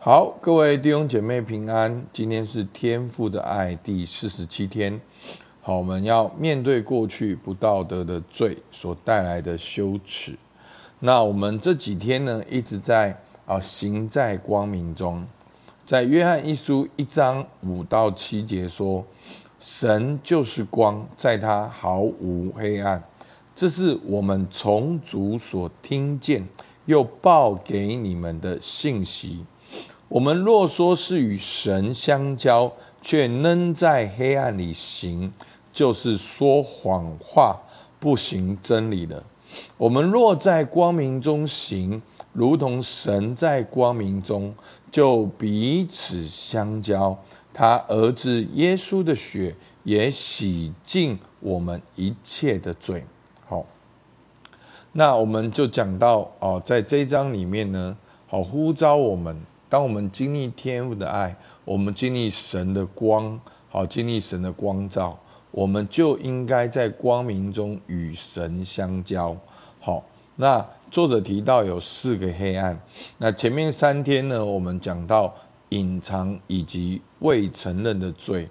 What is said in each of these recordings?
好，各位弟兄姐妹平安。今天是天父的爱第四十七天。好，我们要面对过去不道德的罪所带来的羞耻。那我们这几天呢，一直在啊行在光明中。在约翰一书一章五到七节说：“神就是光，在他毫无黑暗。”这是我们从主所听见又报给你们的信息。我们若说是与神相交，却仍在黑暗里行，就是说谎话，不行真理的。我们若在光明中行，如同神在光明中，就彼此相交。他儿子耶稣的血也洗净我们一切的罪。好，那我们就讲到哦，在这一章里面呢，好呼召我们。当我们经历天父的爱，我们经历神的光，好经历神的光照，我们就应该在光明中与神相交。好，那作者提到有四个黑暗。那前面三天呢，我们讲到隐藏以及未承认的罪，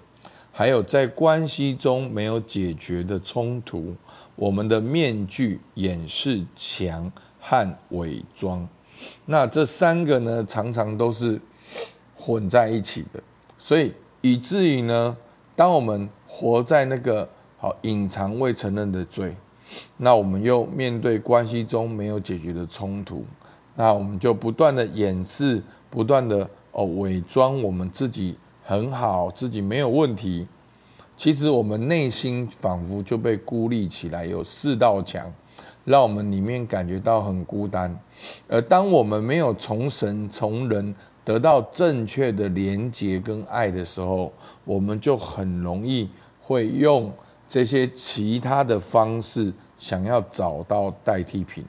还有在关系中没有解决的冲突，我们的面具、掩饰、墙和伪装。那这三个呢，常常都是混在一起的，所以以至于呢，当我们活在那个好隐藏未承认的罪，那我们又面对关系中没有解决的冲突，那我们就不断的掩饰，不断的哦伪装我们自己很好，自己没有问题，其实我们内心仿佛就被孤立起来，有四道墙。让我们里面感觉到很孤单，而当我们没有从神从人得到正确的连接跟爱的时候，我们就很容易会用这些其他的方式想要找到代替品。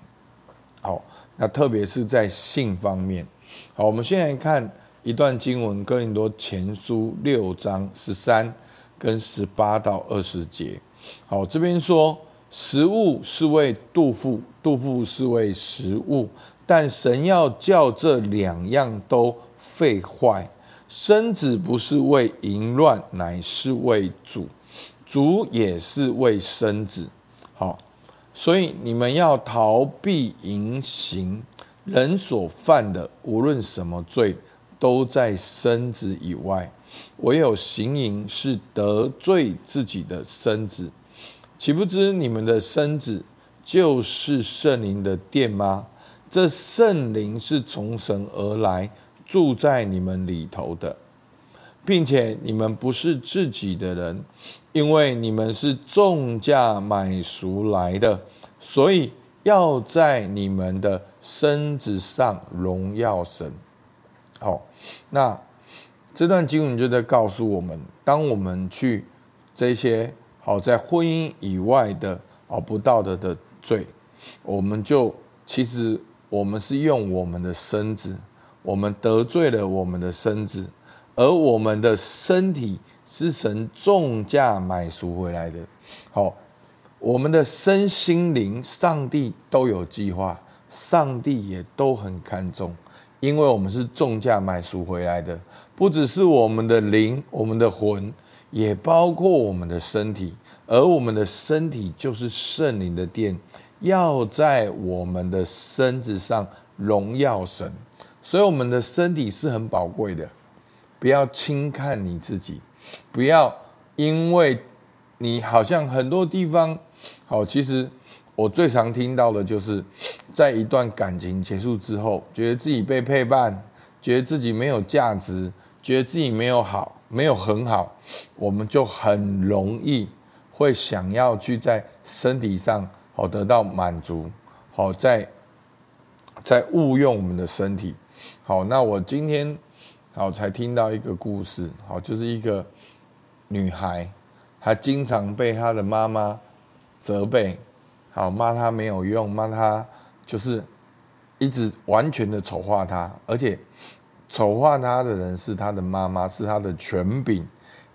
好，那特别是在性方面。好，我们现在看一段经文，哥林多前书六章十三跟十八到二十节。好，这边说。食物是为肚腹，肚腹是为食物，但神要叫这两样都废坏。身子不是为淫乱，乃是为主；主也是为身子。好，所以你们要逃避淫行。人所犯的，无论什么罪，都在身子以外；唯有行淫，是得罪自己的身子。岂不知你们的身子就是圣灵的殿吗？这圣灵是从神而来，住在你们里头的，并且你们不是自己的人，因为你们是重价买赎来的，所以要在你们的身子上荣耀神。好，那这段经文就在告诉我们，当我们去这些。好，在婚姻以外的哦不道德的罪，我们就其实我们是用我们的身子，我们得罪了我们的身子，而我们的身体是神重价买赎回来的。好，我们的身心灵，上帝都有计划，上帝也都很看重，因为我们是重价买赎回来的，不只是我们的灵，我们的魂。也包括我们的身体，而我们的身体就是圣灵的殿，要在我们的身子上荣耀神。所以，我们的身体是很宝贵的，不要轻看你自己，不要因为你好像很多地方好。其实我最常听到的就是，在一段感情结束之后，觉得自己被背叛，觉得自己没有价值，觉得自己没有好。没有很好，我们就很容易会想要去在身体上好得到满足，好在在误用我们的身体。好，那我今天好才听到一个故事，好就是一个女孩，她经常被她的妈妈责备，好骂她没有用，骂她就是一直完全的丑化她，而且。丑化他的人是他的妈妈，是他的权柄，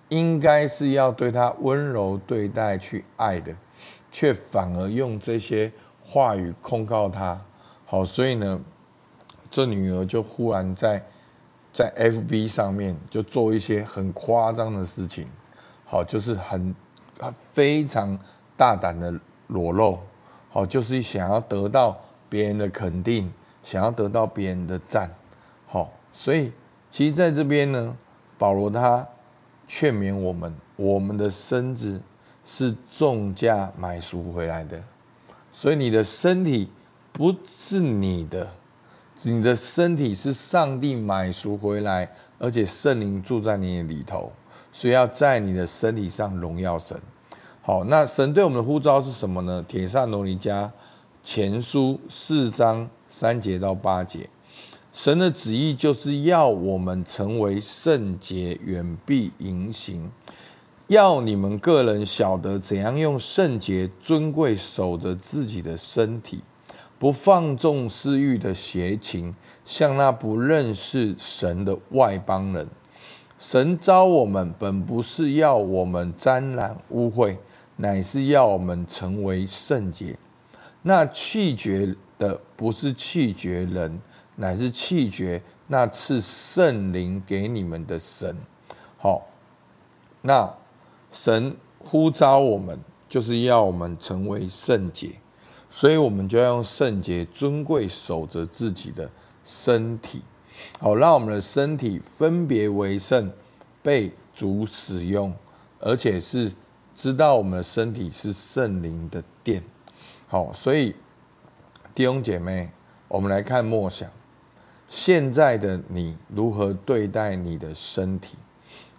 应该是要对他温柔对待、去爱的，却反而用这些话语控告他。好，所以呢，这女儿就忽然在在 FB 上面就做一些很夸张的事情，好，就是很非常大胆的裸露，好，就是想要得到别人的肯定，想要得到别人的赞，所以其实在这边呢，保罗他劝勉我们，我们的身子是重价买赎回来的，所以你的身体不是你的。你的身体是上帝买赎回来，而且圣灵住在你里头，所以要在你的身体上荣耀神。好，那神对我们的呼召是什么呢？帖撒罗尼加前书四章三节到八节，神的旨意就是要我们成为圣洁，远避淫行，要你们个人晓得怎样用圣洁尊贵守着自己的身体。不放纵私欲的邪情，像那不认识神的外邦人。神召我们，本不是要我们沾染污秽，乃是要我们成为圣洁。那弃绝的不是弃绝人，乃是气绝那赐圣灵给你们的神。好，那神呼召我们，就是要我们成为圣洁。所以，我们就要用圣洁、尊贵守着自己的身体，好，让我们的身体分别为圣，被主使用，而且是知道我们的身体是圣灵的殿。好，所以弟兄姐妹，我们来看默想，现在的你如何对待你的身体？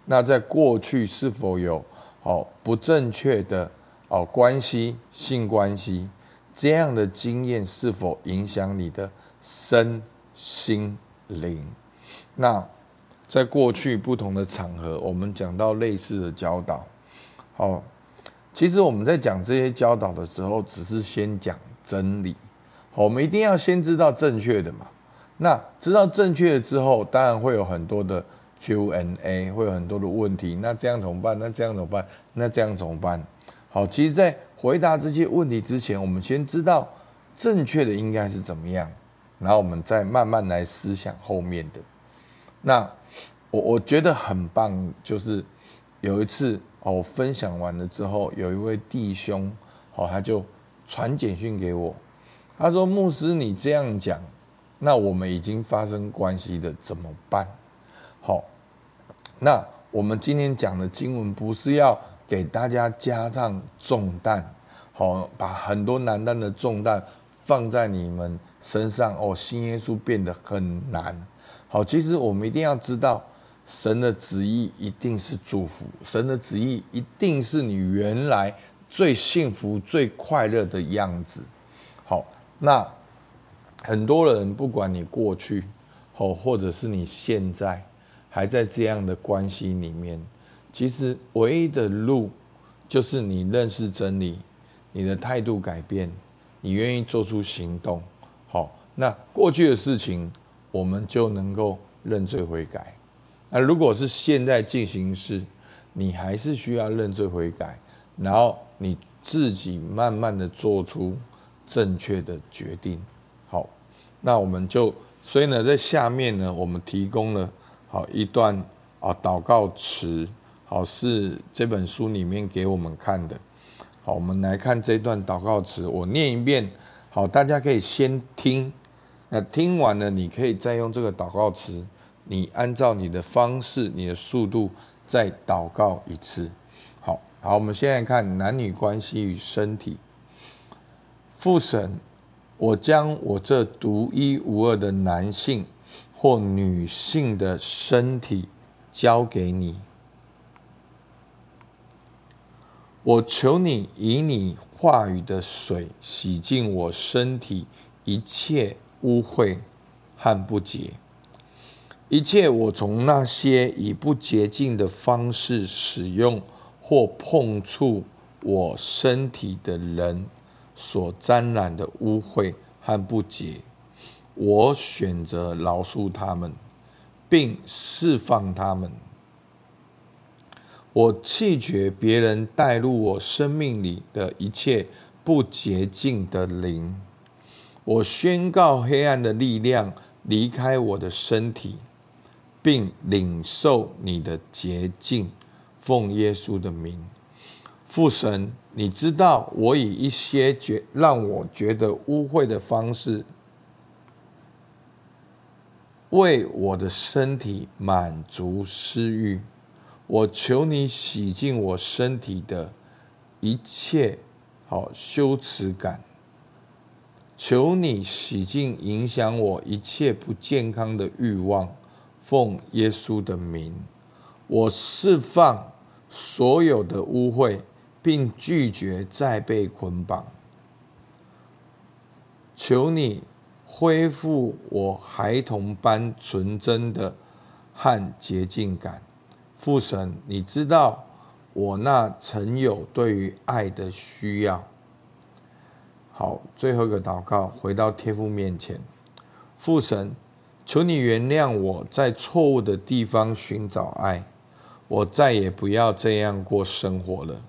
那在过去是否有哦不正确的哦关系、性关系？这样的经验是否影响你的身心灵？那在过去不同的场合，我们讲到类似的教导。哦，其实我们在讲这些教导的时候，只是先讲真理。我们一定要先知道正确的嘛。那知道正确的之后，当然会有很多的 Q&A，会有很多的问题。那这样怎么办？那这样怎么办？那这样怎么办？好，其实，在回答这些问题之前，我们先知道正确的应该是怎么样，然后我们再慢慢来思想后面的。那我我觉得很棒，就是有一次哦，分享完了之后，有一位弟兄哦，他就传简讯给我，他说：“牧师，你这样讲，那我们已经发生关系的怎么办？”好，那我们今天讲的经文不是要给大家加上重担。好，把很多难担的重担放在你们身上哦，新耶稣变得很难。好，其实我们一定要知道，神的旨意一定是祝福，神的旨意一定是你原来最幸福、最快乐的样子。好，那很多人不管你过去，好，或者是你现在还在这样的关系里面，其实唯一的路就是你认识真理。你的态度改变，你愿意做出行动，好，那过去的事情我们就能够认罪悔改。那如果是现在进行式，你还是需要认罪悔改，然后你自己慢慢的做出正确的决定。那我们就所以呢，在下面呢，我们提供了好一段啊祷告词，好，是这本书里面给我们看的。好，我们来看这段祷告词，我念一遍。好，大家可以先听，那听完了，你可以再用这个祷告词，你按照你的方式、你的速度再祷告一次。好，好，我们现在看男女关系与身体。父神，我将我这独一无二的男性或女性的身体交给你。我求你以你话语的水洗净我身体一切污秽和不洁，一切我从那些以不洁净的方式使用或碰触我身体的人所沾染的污秽和不洁，我选择饶恕他们，并释放他们。我弃绝别人带入我生命里的一切不洁净的灵。我宣告黑暗的力量离开我的身体，并领受你的洁净，奉耶稣的名。父神，你知道我以一些觉让我觉得污秽的方式，为我的身体满足私欲。我求你洗净我身体的一切好羞耻感，求你洗净影响我一切不健康的欲望，奉耶稣的名，我释放所有的污秽，并拒绝再被捆绑。求你恢复我孩童般纯真的和洁净感。父神，你知道我那曾有对于爱的需要。好，最后一个祷告，回到天父面前。父神，求你原谅我在错误的地方寻找爱，我再也不要这样过生活了。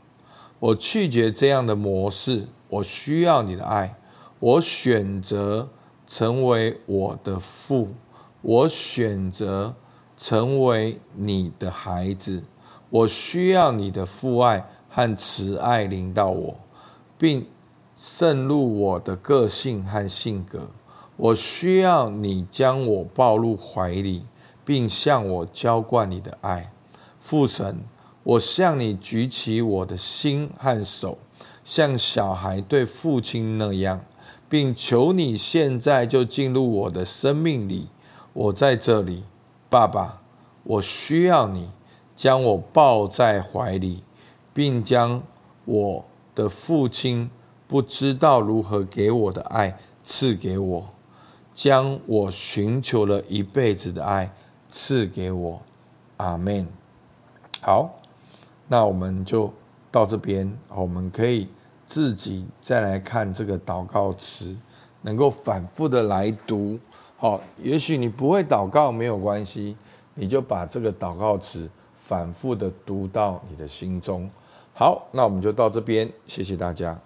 我拒绝这样的模式，我需要你的爱。我选择成为我的父，我选择。成为你的孩子，我需要你的父爱和慈爱临到我，并渗入我的个性和性格。我需要你将我抱入怀里，并向我浇灌你的爱。父神，我向你举起我的心和手，像小孩对父亲那样，并求你现在就进入我的生命里。我在这里。爸爸，我需要你将我抱在怀里，并将我的父亲不知道如何给我的爱赐给我，将我寻求了一辈子的爱赐给我。阿门。好，那我们就到这边，我们可以自己再来看这个祷告词，能够反复的来读。好，也许你不会祷告，没有关系，你就把这个祷告词反复的读到你的心中。好，那我们就到这边，谢谢大家。